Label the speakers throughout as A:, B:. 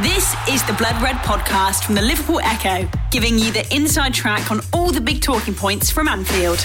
A: This is the Blood Red podcast from the Liverpool Echo, giving you the inside track on all the big talking points from Anfield.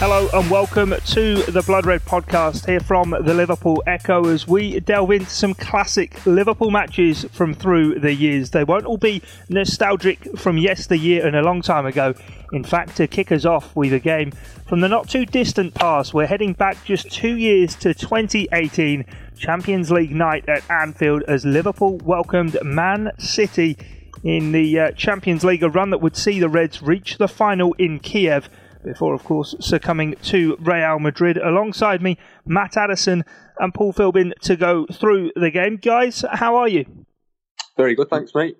B: Hello and welcome to the Blood Red podcast here from the Liverpool Echo as we delve into some classic Liverpool matches from through the years. They won't all be nostalgic from yesteryear and a long time ago. In fact, to kick us off with a game from the not too distant past, we're heading back just two years to 2018 Champions League night at Anfield as Liverpool welcomed Man City in the uh, Champions League, a run that would see the Reds reach the final in Kiev before, of course, succumbing to Real Madrid. Alongside me, Matt Addison and Paul Philbin to go through the game. Guys, how are you?
C: Very good, thanks, mate.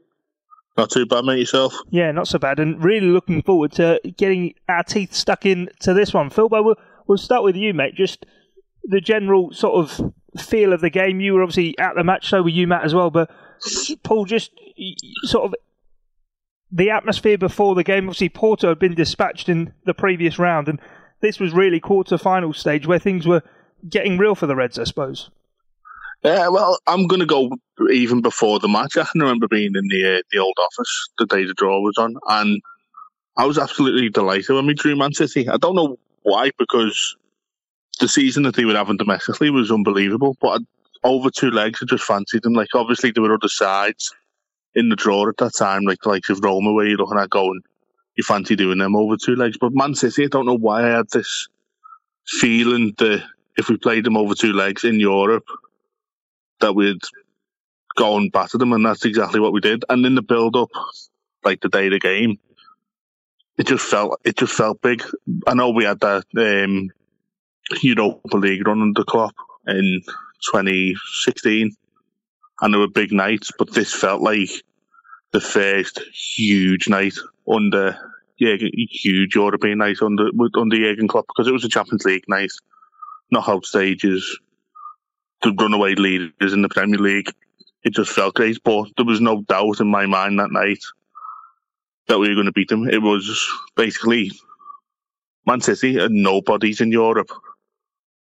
D: Not too bad, mate, yourself?
B: Yeah, not so bad, and really looking forward to getting our teeth stuck in to this one. Philbo, we'll, we'll start with you, mate. Just the general sort of feel of the game. You were obviously at the match, so were you, Matt, as well. But Paul, just sort of the atmosphere before the game. Obviously, Porto had been dispatched in the previous round, and this was really quarter final stage where things were getting real for the Reds, I suppose.
D: Yeah, well, I'm going to go even before the match. I can remember being in the uh, the old office the day the draw was on, and I was absolutely delighted when we drew Man City. I don't know why, because the season that they were having domestically was unbelievable. But over two legs, I just fancied them. Like obviously there were other sides in the draw at that time, like the likes Roma, where you're looking at going, you fancy doing them over two legs. But Man City, I don't know why I had this feeling that if we played them over two legs in Europe, that we'd go and batter them, and that's exactly what we did. And in the build up, like the day of the game, it just felt it just felt big. I know we had that um, Europa League run under Klopp in 2016, and there were big nights, but this felt like the first huge night under yeah, huge European night under under Jurgen Klopp because it was a Champions League night, knockout stages, the runaway leaders in the Premier League. It just felt great, but there was no doubt in my mind that night that we were going to beat them. It was basically Man City and nobody's in Europe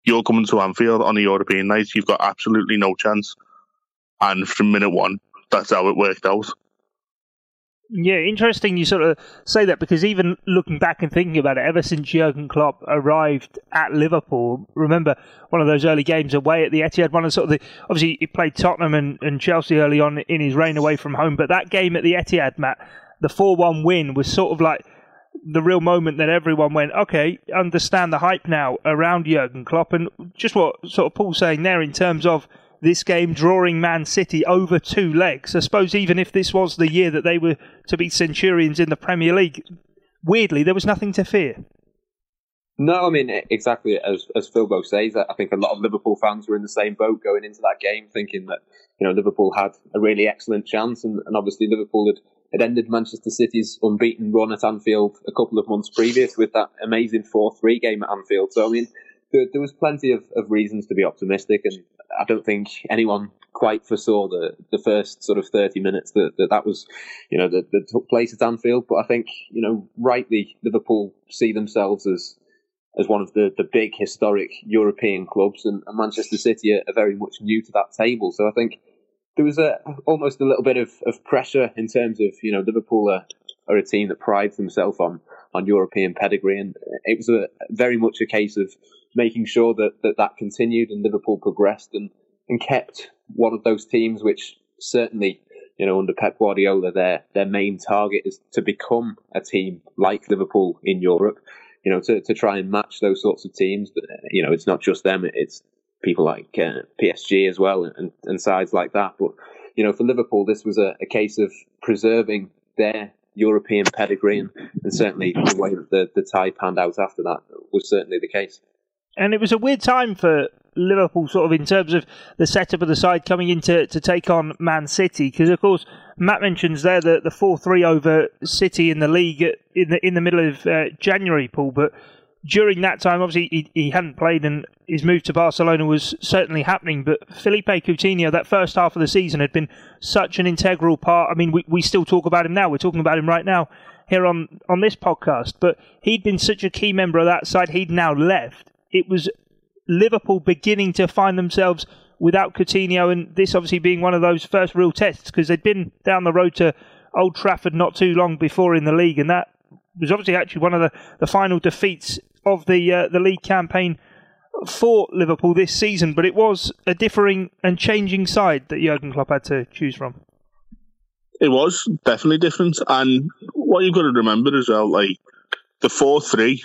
D: you're coming to Anfield on a European night, you've got absolutely no chance. And from minute one, that's how it worked out.
B: Yeah, interesting you sort of say that because even looking back and thinking about it, ever since Jurgen Klopp arrived at Liverpool, remember one of those early games away at the Etihad, one of sort of the obviously he played Tottenham and, and Chelsea early on in his reign away from home, but that game at the Etihad, Matt, the four one win was sort of like the real moment that everyone went, okay, understand the hype now around Jurgen Klopp, and just what sort of Paul's saying there in terms of this game drawing Man City over two legs. I suppose even if this was the year that they were to be Centurions in the Premier League, weirdly there was nothing to fear.
C: No, I mean exactly as as Philbo says. I think a lot of Liverpool fans were in the same boat going into that game, thinking that you know Liverpool had a really excellent chance, and, and obviously Liverpool had it ended Manchester City's unbeaten run at Anfield a couple of months previous with that amazing 4 3 game at Anfield. So, I mean, there, there, was plenty of, of reasons to be optimistic, and I don't think anyone quite foresaw the, the first sort of 30 minutes that that, that was, you know, that, that took place at Anfield. But I think, you know, rightly, Liverpool see themselves as as one of the, the big historic European clubs, and, and Manchester City are, are very much new to that table. So I think there was a almost a little bit of, of pressure in terms of you know Liverpool are, are a team that prides themselves on on European pedigree, and it was a very much a case of making sure that that, that continued and Liverpool progressed and, and kept one of those teams which certainly you know under Pep Guardiola their their main target is to become a team like Liverpool in Europe. You know, to, to try and match those sorts of teams. But, you know, it's not just them; it's people like uh, PSG as well and, and sides like that. But you know, for Liverpool, this was a, a case of preserving their European pedigree, and, and certainly the way that the, the tie panned out after that was certainly the case.
B: And it was a weird time for Liverpool, sort of in terms of the setup of the side coming in to, to take on Man City, because of course Matt mentions there the the four three over City in the league in the in the middle of uh, January, Paul, but during that time, obviously, he, he hadn't played and his move to Barcelona was certainly happening. But Philippe Coutinho, that first half of the season, had been such an integral part. I mean, we, we still talk about him now. We're talking about him right now here on, on this podcast. But he'd been such a key member of that side. He'd now left. It was Liverpool beginning to find themselves without Coutinho, and this obviously being one of those first real tests because they'd been down the road to Old Trafford not too long before in the league, and that was obviously actually one of the, the final defeats of the uh, the league campaign for Liverpool this season. But it was a differing and changing side that Jurgen Klopp had to choose from.
D: It was definitely different, and what you've got to remember as well, like the four three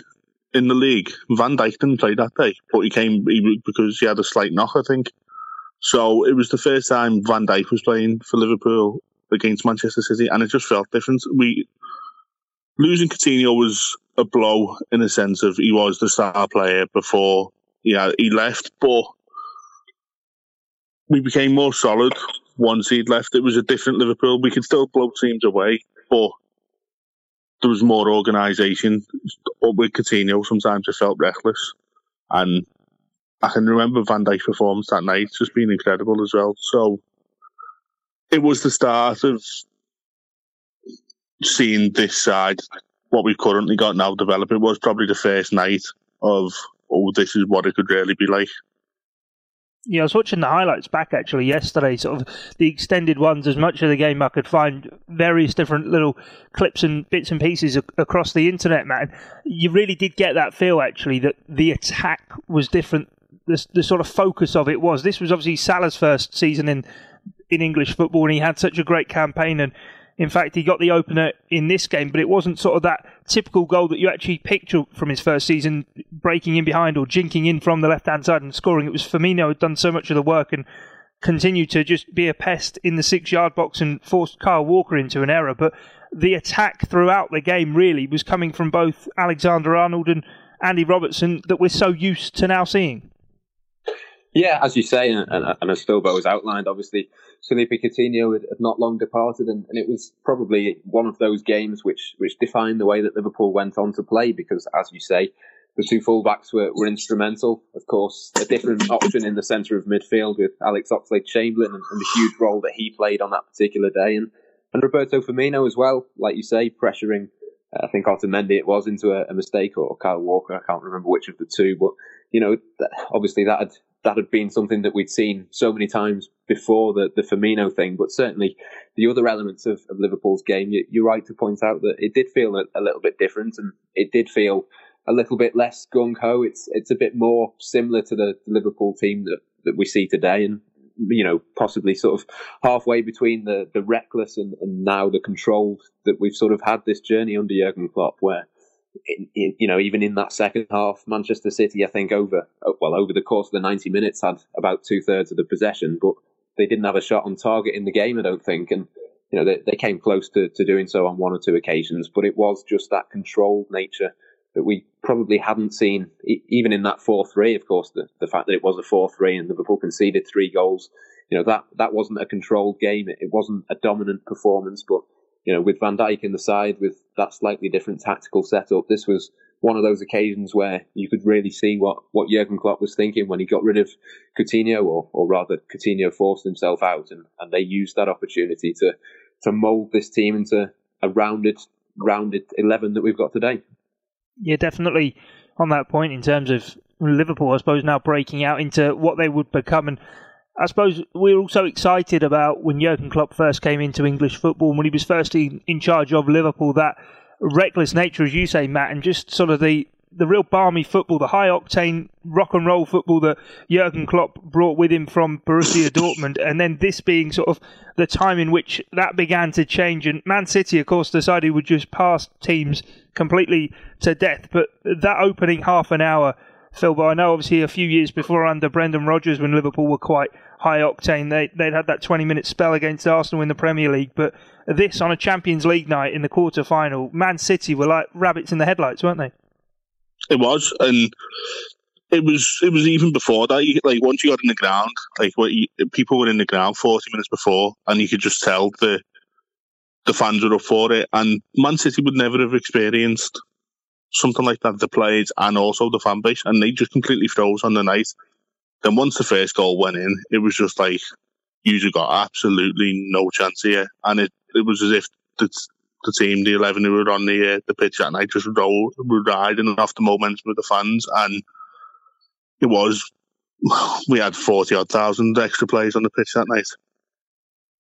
D: in the league, Van Dijk didn't play that day, but he came he, because he had a slight knock, I think. So it was the first time Van Dijk was playing for Liverpool against Manchester City, and it just felt different. We losing Coutinho was a blow in the sense of he was the star player before yeah he left, but we became more solid once he'd left. It was a different Liverpool. We could still blow teams away, but there was more organisation. Up with Coutinho, sometimes it felt reckless, and I can remember Van Dijk's performance that night just being incredible as well. So it was the start of seeing this side, what we've currently got now developing was probably the first night of, oh, this is what it could really be like.
B: Yeah, I was watching the highlights back actually yesterday, sort of the extended ones, as much of the game I could find various different little clips and bits and pieces across the internet, man. You really did get that feel actually that the attack was different. The, the sort of focus of it was. This was obviously Salah's first season in in English football, and he had such a great campaign. And in fact, he got the opener in this game, but it wasn't sort of that typical goal that you actually picture from his first season, breaking in behind or jinking in from the left hand side and scoring. It was Firmino had done so much of the work and continued to just be a pest in the six yard box and forced Kyle Walker into an error. But the attack throughout the game really was coming from both Alexander Arnold and Andy Robertson that we're so used to now seeing.
C: Yeah, as you say, and, and, as Philbo has outlined, obviously Philippe Coutinho had, had not long departed, and, and, it was probably one of those games which which defined the way that Liverpool went on to play. Because, as you say, the two fullbacks were, were instrumental. Of course, a different option in the centre of midfield with Alex Oxlade-Chamberlain and, and the huge role that he played on that particular day, and and Roberto Firmino as well, like you say, pressuring. Uh, I think Otamendi it was into a, a mistake or Kyle Walker. I can't remember which of the two, but you know, obviously that had that had been something that we'd seen so many times before the, the Firmino thing, but certainly the other elements of, of Liverpool's game, you, are right to point out that it did feel a, a, little bit different and it did feel a little bit less gung ho. It's it's a bit more similar to the, Liverpool team that, that we see today, and you know possibly sort of halfway between the the reckless and, and now the controlled that we've sort of had this journey under Jurgen Klopp, where in, in, you know, even in that second half, Manchester City, I think over uh, well over the course of the ninety minutes, had about two thirds of the possession, but they didn't have a shot on target in the game. I don't think, and you know, they, they came close to, to doing so on one or two occasions, but it was just that controlled nature that we probably hadn't seen, even in that four three. Of course, the the fact that it was a four three and Liverpool conceded three goals, you know, that that wasn't a controlled game. It, it wasn't a dominant performance, but you know, with Van Dijk in the side, with that slightly different tactical setup, this was one of those occasions where you could really see what, what Jurgen Klopp was thinking when he got rid of Coutinho, or, or rather, Coutinho forced himself out, and, and they used that opportunity to to mould this team into a rounded rounded eleven that we've got today.
B: Yeah, definitely on that point in terms of Liverpool, I suppose now breaking out into what they would become and I suppose we're also excited about when Jurgen Klopp first came into English football and when he was first in, in charge of Liverpool, that reckless nature, as you say, Matt, and just sort of the, the real balmy football, the high octane rock and roll football that Jurgen Klopp brought with him from Borussia Dortmund, and then this being sort of the time in which that began to change. And Man City, of course, decided would just pass teams completely to death. But that opening half an hour, Phil, but I know obviously a few years before under Brendan Rodgers, when Liverpool were quite high octane. They they'd had that 20 minute spell against Arsenal in the Premier League, but this on a Champions League night in the quarter final, Man City were like rabbits in the headlights, weren't they?
D: It was, and it was it was even before that. Like once you got in the ground, like what you, people were in the ground 40 minutes before, and you could just tell the the fans were up for it. And Man City would never have experienced something like that, the players and also the fan base, and they just completely froze on the night. Then once the first goal went in, it was just like you got absolutely no chance here, and it, it was as if the, the team, the eleven who were on the uh, the pitch that night, just roll, were riding off the momentum of the fans, and it was we had forty odd thousand extra players on the pitch that night.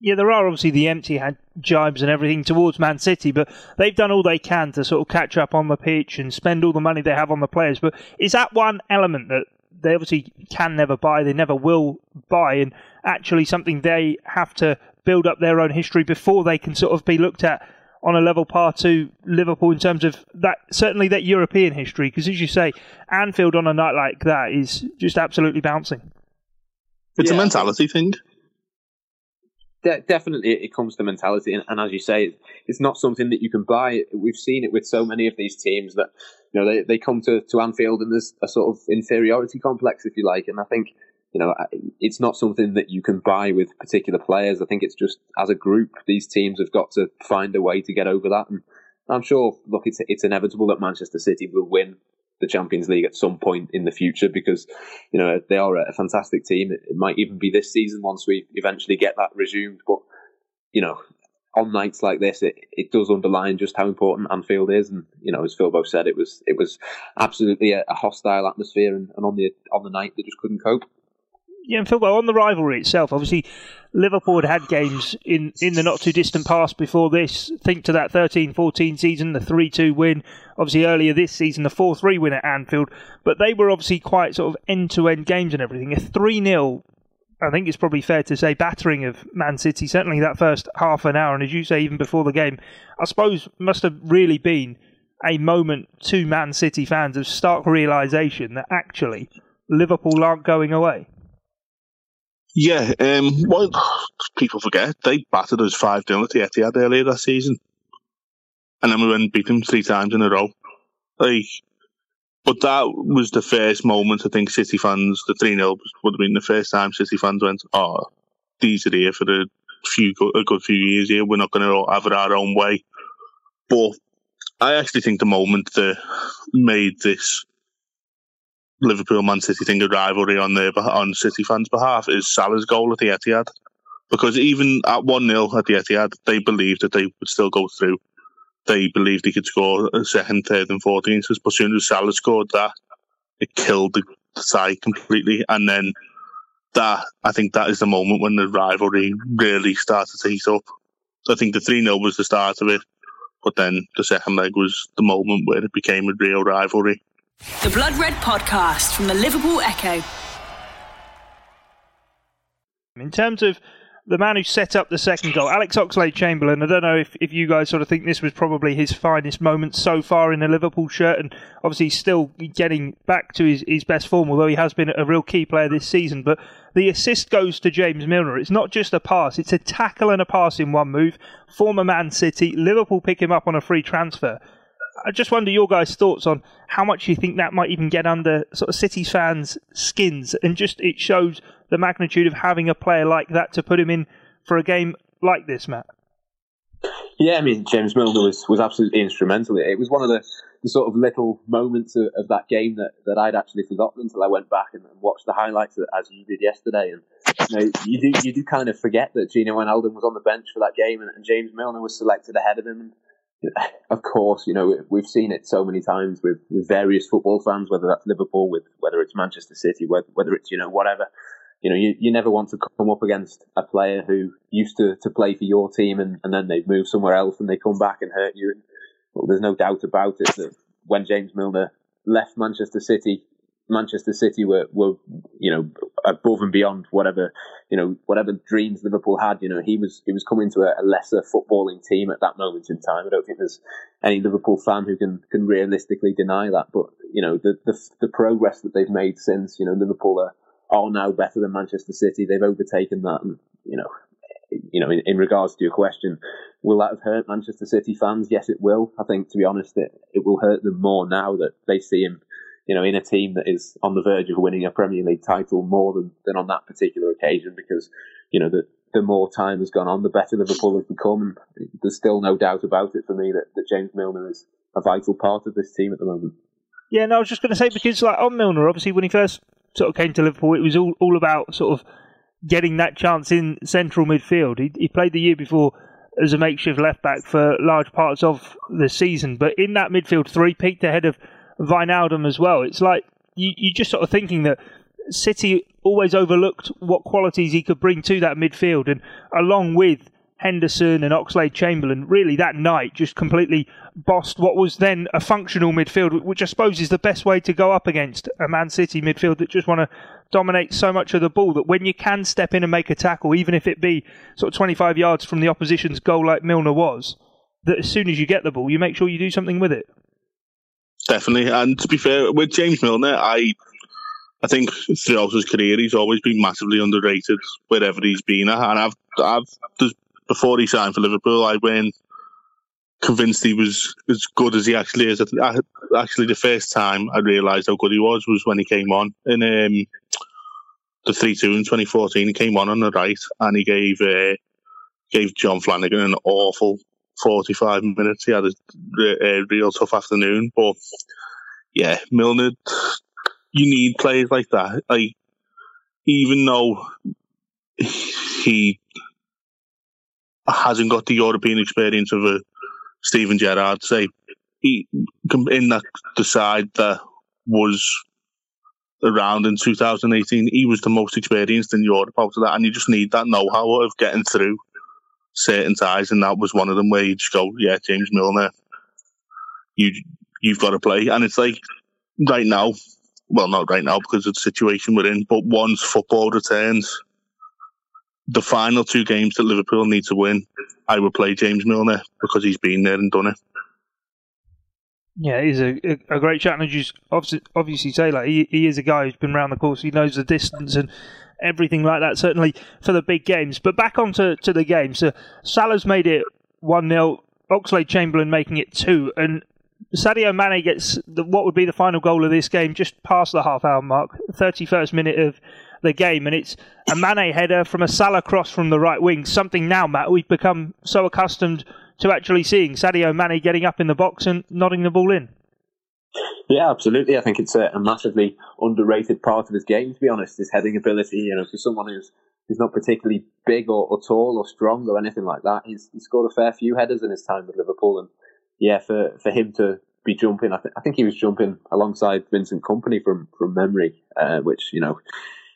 B: Yeah, there are obviously the empty had jibes and everything towards Man City, but they've done all they can to sort of catch up on the pitch and spend all the money they have on the players. But is that one element that they obviously can never buy, they never will buy, and actually something they have to build up their own history before they can sort of be looked at on a level par to Liverpool in terms of that certainly that European history? Because as you say Anfield on a night like that is just absolutely bouncing.
D: It's yeah, a mentality thing
C: de- definitely it comes to mentality and, and, as you say it's not something that you can buy we've seen it with so many of these teams that you know they, they come to, to Anfield and there's a sort of inferiority complex if you like and I think you know, it's not something that you can buy with particular players. I think it's just as a group, these teams have got to find a way to get over that. And I'm sure, look, it's it's inevitable that Manchester City will win the Champions League at some point in the future because, you know, they are a fantastic team. It, might even be this season once we eventually get that resumed. But, you know, on nights like this, it, it does underline just how important Anfield is. And, you know, as Phil Philbo said, it was it was absolutely a, a hostile atmosphere and, and on the on the night they just couldn't cope
B: yeah, and Phil, well, on the rivalry itself, obviously Liverpool had had games in, in the not too distant past before this. Think to that 13 14 season, the 3 2 win. Obviously, earlier this season, the 4 3 win at Anfield. But they were obviously quite sort of end to end games and everything. A 3 0, I think it's probably fair to say, battering of Man City, certainly that first half an hour. And as you say, even before the game, I suppose must have really been a moment to Man City fans of stark realization that actually Liverpool aren't going away.
D: Yeah, um, people forget, they battered us 5 0 at the Etihad earlier that season. And then we went and beat them three times in a row. Like, but that was the first moment I think City fans, the 3 0 would have been the first time City fans went, oh, these are here for a few a good few years here. We're not going to have it our own way. But I actually think the moment that made this Liverpool Man City thing of rivalry on their on City fans' behalf is Salah's goal at the Etihad. Because even at 1 0 at the Etihad, they believed that they would still go through. They believed they could score a second, third, and fourth inches. But as soon as Salah scored that, it killed the side completely. And then that, I think that is the moment when the rivalry really started to heat up. I think the 3 0 was the start of it. But then the second leg was the moment where it became a real rivalry.
A: The Blood Red Podcast from the Liverpool Echo.
B: In terms of the man who set up the second goal, Alex Oxlade Chamberlain. I don't know if, if you guys sort of think this was probably his finest moment so far in a Liverpool shirt, and obviously he's still getting back to his, his best form, although he has been a real key player this season. But the assist goes to James Milner. It's not just a pass, it's a tackle and a pass in one move. Former Man City, Liverpool pick him up on a free transfer. I just wonder your guys' thoughts on how much you think that might even get under sort of City fans' skins, and just it shows the magnitude of having a player like that to put him in for a game like this, Matt.
C: Yeah, I mean James Milner was, was absolutely instrumental. It was one of the, the sort of little moments of, of, that game that, that I'd actually forgotten until I went back and, and watched the highlights as you did yesterday. And you, know, you do you do kind of forget that Gino Wijnaldum was on the bench for that game and, and James Milner was selected ahead of him. Of course, you know we've seen it so many times with, with various football fans, whether that's Liverpool, with whether it's Manchester City, whether, whether it's you know whatever. You know, you, you never want to come up against a player who used to, to play for your team and, and then they've moved somewhere else and they come back and hurt you. And, well, there's no doubt about it that when James Milner left Manchester City, Manchester City were, were, you know, above and beyond whatever, you know, whatever dreams Liverpool had. You know, he was he was coming to a, a, lesser footballing team at that moment in time. I don't think there's any Liverpool fan who can can realistically deny that. But you know, the the, the progress that they've made since, you know, Liverpool are, are now better than Manchester City. They've overtaken that, and you know. You know, in, in regards to your question, will that have hurt Manchester City fans? Yes, it will. I think, to be honest, it, it will hurt them more now that they see him you know, in a team that is on the verge of winning a Premier League title more than, than on that particular occasion because, you know, the, the more time has gone on, the better Liverpool have become. There's still no doubt about it for me that, that James Milner is a vital part of this team at the moment.
B: Yeah, no, I was just going to say because, like, on Milner, obviously, when he first sort of came to Liverpool, it was all, all about sort of getting that chance in central midfield. He, he played the year before as a makeshift left back for large parts of the season, but in that midfield three, peaked ahead of Wijnaldum as well. It's like you, you're just sort of thinking that City always overlooked what qualities he could bring to that midfield, and along with Henderson and Oxlade Chamberlain, really that night just completely bossed what was then a functional midfield, which I suppose is the best way to go up against a Man City midfield that just want to dominate so much of the ball that when you can step in and make a tackle, even if it be sort of 25 yards from the opposition's goal like Milner was, that as soon as you get the ball, you make sure you do something with it.
D: Definitely. And to be fair, with James Milner, I I think throughout his career, he's always been massively underrated wherever he's been. And I've, I've, before he signed for Liverpool, I went convinced he was as good as he actually is. Actually, the first time I realised how good he was was when he came on in um, the three two in 2014. He came on on the right and he gave uh, gave Jon Flanagan an awful 45 minutes. He had a, a real tough afternoon, but yeah, Milner you need players like that. Like, even though he hasn't got the European experience of a Steven Gerrard, say, he in that the side that was around in 2018, he was the most experienced in Europe out of that, and you just need that know-how of getting through certain ties, and that was one of them where you just go, yeah, James Milner, you you've got to play, and it's like right now well, not right now because of the situation we're in, but once football returns, the final two games that Liverpool need to win, I will play James Milner because he's been there and done it.
B: Yeah, he's a, a great chat, and as you obviously, obviously say like he, he is a guy who's been around the course. He knows the distance and everything like that. Certainly for the big games. But back onto to the game. So Salah's made it one 0 Oxlade Chamberlain making it two, and Sadio Mane gets the, what would be the final goal of this game just past the half hour mark, 31st minute of the game, and it's a Mane header from a Salah cross from the right wing. Something now, Matt, we've become so accustomed to actually seeing Sadio Mane getting up in the box and nodding the ball in.
C: Yeah, absolutely. I think it's a, massively underrated part of his game. To be honest, his heading ability. You know, for someone who's who's not particularly big or, or tall or strong or anything like that, he's, he's scored a fair few headers in his time with Liverpool, and yeah, for, for him to be jumping, I, th- I think he was jumping alongside Vincent Kompany from from memory, uh, which you know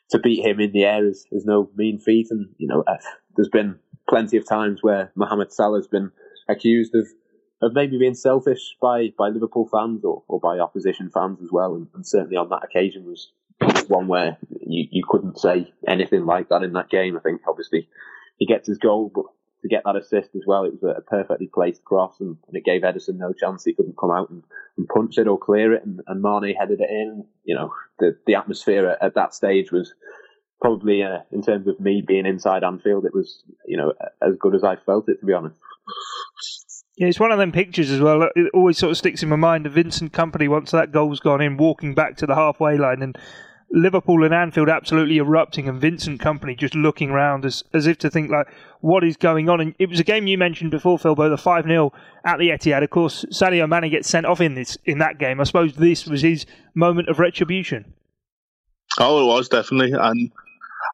C: to beat him in the air is, is no mean feat. And you know, uh, there's been plenty of times where Mohamed Salah's been accused of of maybe being selfish by, by Liverpool fans or, or by opposition fans as well. And, and certainly on that occasion was one where you, you couldn't say anything like that in that game. I think obviously he gets his goal, but to get that assist as well. It was a perfectly placed cross, and, and it gave Ederson no chance. He couldn't come out and, and punch it or clear it, and, and headed it in. You know, the the atmosphere at, at that stage was probably, uh, in terms of me being inside Anfield, it was you know as good as I felt it to be honest.
B: Yeah, it's one of them pictures as well. It always sort of sticks in my mind of Vincent Kompany once that goal's gone in, walking back to the halfway line and Liverpool and Anfield absolutely erupting, and Vincent Kompany just looking around as as if to think like, what is going on? And it was a game you mentioned before, Philbo, the five 0 at the Etihad. Of course, Sadio Mane gets sent off in this in that game. I suppose this was his moment of retribution.
D: Oh, it was definitely, and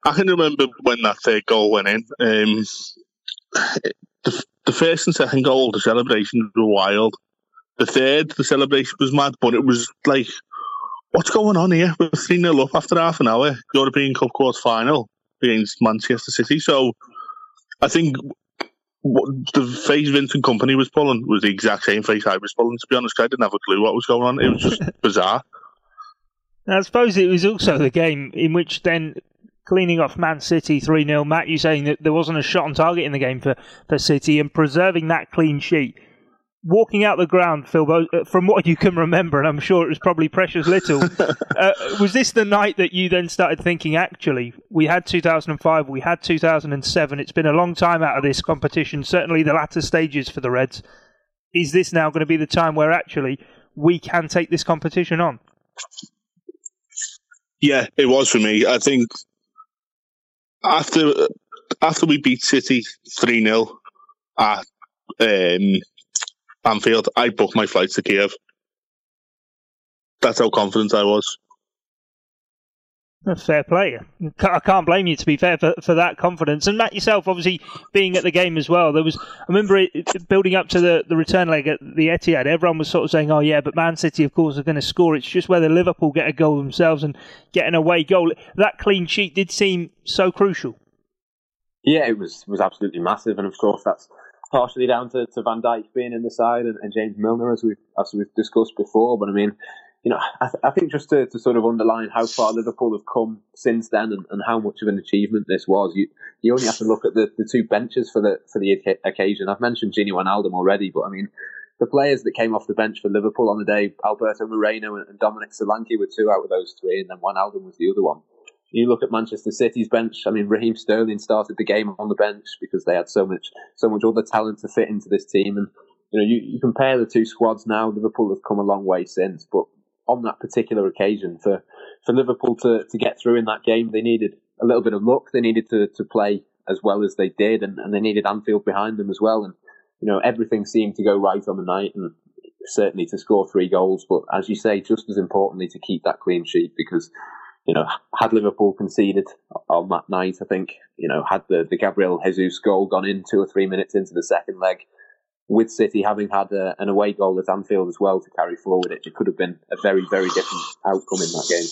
D: I can remember when that third goal went in. Um, the, the first and second goal, the celebrations were wild. The third, the celebration was mad, but it was like what's going on here? We're 3 0 up after half an hour, European Cup quarter final against Manchester City. So I think what the face Vincent Kompany was pulling was the exact same face I was pulling, to be honest. I didn't have a clue what was going on. It was just bizarre.
B: I suppose it was also the game in which then cleaning off Man City 3 0. Matt, you saying that there wasn't a shot on target in the game for, for City and preserving that clean sheet walking out the ground, Phil, uh, from what you can remember, and I'm sure it was probably precious little, uh, was this the night that you then started thinking, actually, we had 2005, we had 2007, it's been a long time out of this competition, certainly the latter stages for the Reds. Is this now going to be the time where actually we can take this competition on?
D: Yeah, it was for me. I think after after we beat City 3 0 at um, Anfield, I booked my flights to Kiev. That's how confident I was.
B: Fair play. I can't blame you, to be fair, for, for that confidence. And Matt, yourself, obviously being at the game as well. There was, I remember it, building up to the, the return leg at the Etihad. Everyone was sort of saying, "Oh yeah, but Man City, of course, are going to score." It's just whether Liverpool get a goal themselves and get an away goal. That clean sheet did seem so crucial.
C: Yeah, it was was absolutely massive, and of course that's partially down to, to Van Dijk being in the side and, and James Milner, as we've as we've discussed before. But I mean, you know, I, th- I think just to, to, sort of underline how far Liverpool have come since then and, and, how much of an achievement this was, you you only have to look at the, the two benches for the for the occasion. I've mentioned Gini Wijnaldum already, but I mean, the players that came off the bench for Liverpool on the day, Alberto Moreno and, Dominic Solanke were two out of those three, and then Wijnaldum was the other one. You look at Manchester City's bench. I mean, Raheem Sterling started the game on the bench because they had so much so much other talent to fit into this team, and you know, you, you compare the two squads now. Liverpool have come a long way since, but on that particular occasion for, for Liverpool to, to get through in that game. They needed a little bit of luck. They needed to, to play as well as they did, and, and they needed Anfield behind them as well. And you know everything seemed to go right on the night, and certainly to score three goals. But as you say, just as importantly to keep that clean sheet because you know had Liverpool conceded on that night, I think you know had the the Gabriel Jesus goal gone in two or three minutes into the second leg, with City having had a, an away goal at Anfield as well to carry forward, it, it could have been a very, very different outcome in that game.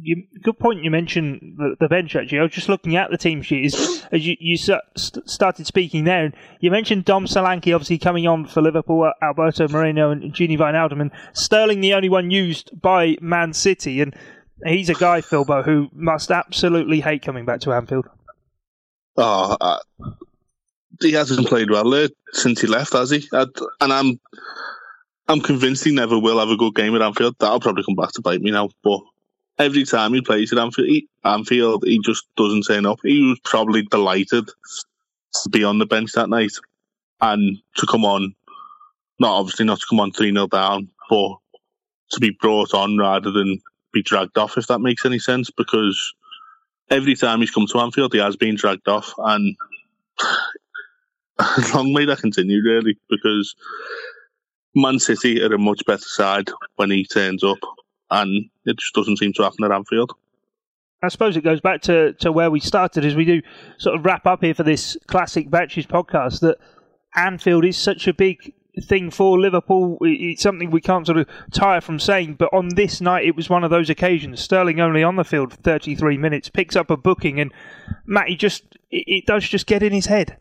B: You, good point. You mentioned the, the, bench. Actually, I was just looking at the team sheet as, as you, you st- started speaking there, and you mentioned Dom Solanke obviously coming on for Liverpool, uh, Alberto Moreno and Gini Wijnaldum, and Sterling the only one used by Man City, and he's a guy, Philbo, who must absolutely hate coming back to Anfield.
D: Oh, uh, he hasn't played well since he left, has he? I'd, and I'm I'm convinced he never will have a good game at Anfield. That'll probably come back to bite me now. But every time he plays at Anfield, he, Anfield, he just doesn't turn up. He was probably delighted to be on the bench that night and to come on. Not obviously not to come on three 0 down, but to be brought on rather than be dragged off. If that makes any sense, because every time he's come to Anfield, he has been dragged off, and long may that continue, really, because Man City are a much better side when he turns up, and it just doesn't seem to happen at Anfield.
B: I suppose it goes back to, to where we started as we do sort of wrap up here for this classic matches podcast that Anfield is such a big thing for Liverpool. It's something we can't sort of tire from saying, but on this night it was one of those occasions. Sterling only on the field for 33 minutes, picks up a booking, and Matty just, it, it does just get in his head.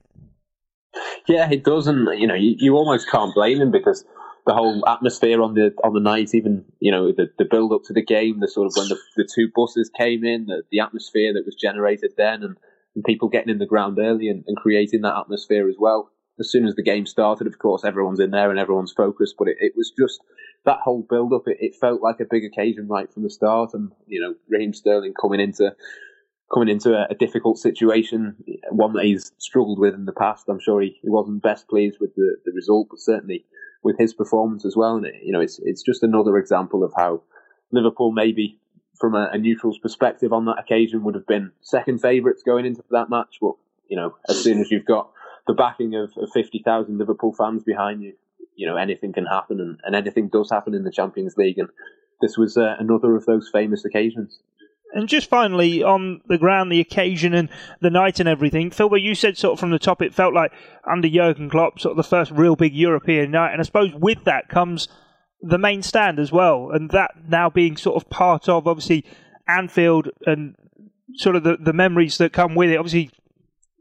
C: Yeah, it does, and you know, you, you almost can't blame him because the whole atmosphere on the on the night, even you know, the, the build up to the game, the sort of when the, the two buses came in, the, the atmosphere that was generated then, and, and people getting in the ground early and, and creating that atmosphere as well. As soon as the game started, of course, everyone's in there and everyone's focused, but it, it was just that whole build up. It, it felt like a big occasion right from the start, and you know, Raheem Sterling coming into coming into a, a, difficult situation, one that he's struggled with in the past. I'm sure he, he wasn't best pleased with the, the result, but certainly with his performance as well. And it, you know, it's it's just another example of how Liverpool maybe from a, a neutral's perspective on that occasion would have been second favourites going into that match. But you know, as soon as you've got the backing of, of 50,000 Liverpool fans behind you, you know, anything can happen and, and anything does happen in the Champions League. And this was uh, another of those famous occasions.
B: And just finally on the ground, the occasion and the night and everything. Phil, where you said sort of from the top, it felt like under Jurgen Klopp, sort of the first real big European night. And I suppose with that comes the main stand as well, and that now being sort of part of obviously Anfield and sort of the, the memories that come with it. Obviously,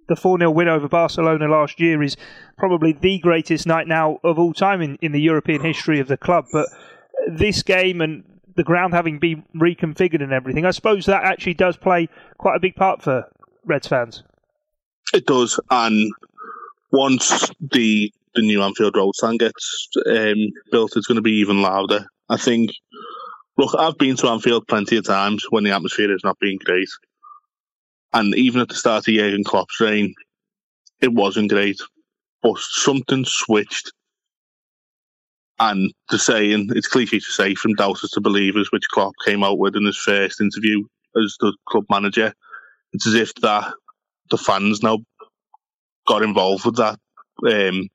B: the 4 0 win over Barcelona last year is probably the greatest night now of all time in, in the European history of the club. But this game and the ground having been reconfigured and everything, I suppose that actually does play quite a big part for Reds fans.
D: It does, and once the the new Anfield Road stand gets um, built, it's going to be even louder. I think. Look, I've been to Anfield plenty of times when the atmosphere has not been great, and even at the start of Jurgen Klopp's reign, it wasn't great. But something switched and the saying, it's cliche to say, from doubters to believers, which Klopp came out with in his first interview as the club manager. It's as if that the fans now got involved with that um,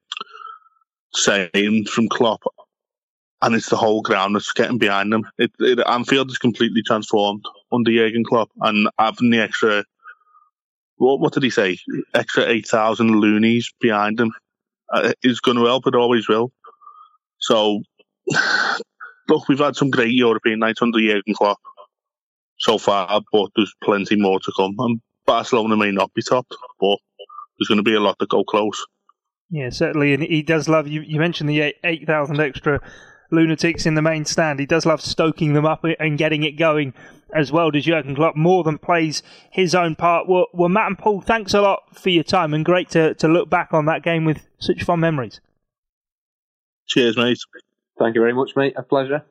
D: saying from Klopp, and it's the whole ground that's getting behind them. It, it, Anfield is completely transformed under Jurgen Klopp, and having the extra what what did he say? Extra eight thousand loonies behind him uh, is going to help. It always will. So, look, we've had some great European nights under Jurgen Klopp so far, but there's plenty more to come. And Barcelona may not be topped, but there's going to be a lot that go close.
B: Yeah, certainly, and he does love you. You mentioned the eight thousand extra lunatics in the main stand. He does love stoking them up and getting it going as well. Does Jurgen Klopp more than plays his own part? Well, well, Matt and Paul, thanks a lot for your time and great to to look back on that game with such fond memories.
D: Cheers, mate.
C: Thank you very much, mate. A pleasure.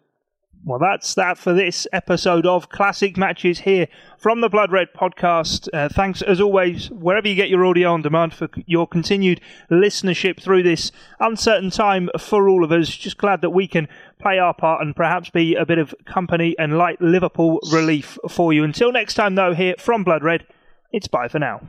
B: Well, that's that for this episode of Classic Matches here from the Blood Red podcast. Uh, thanks, as always, wherever you get your audio on demand, for your continued listenership through this uncertain time for all of us. Just glad that we can play our part and perhaps be a bit of company and light Liverpool relief for you. Until next time, though, here from Blood Red, it's bye for now.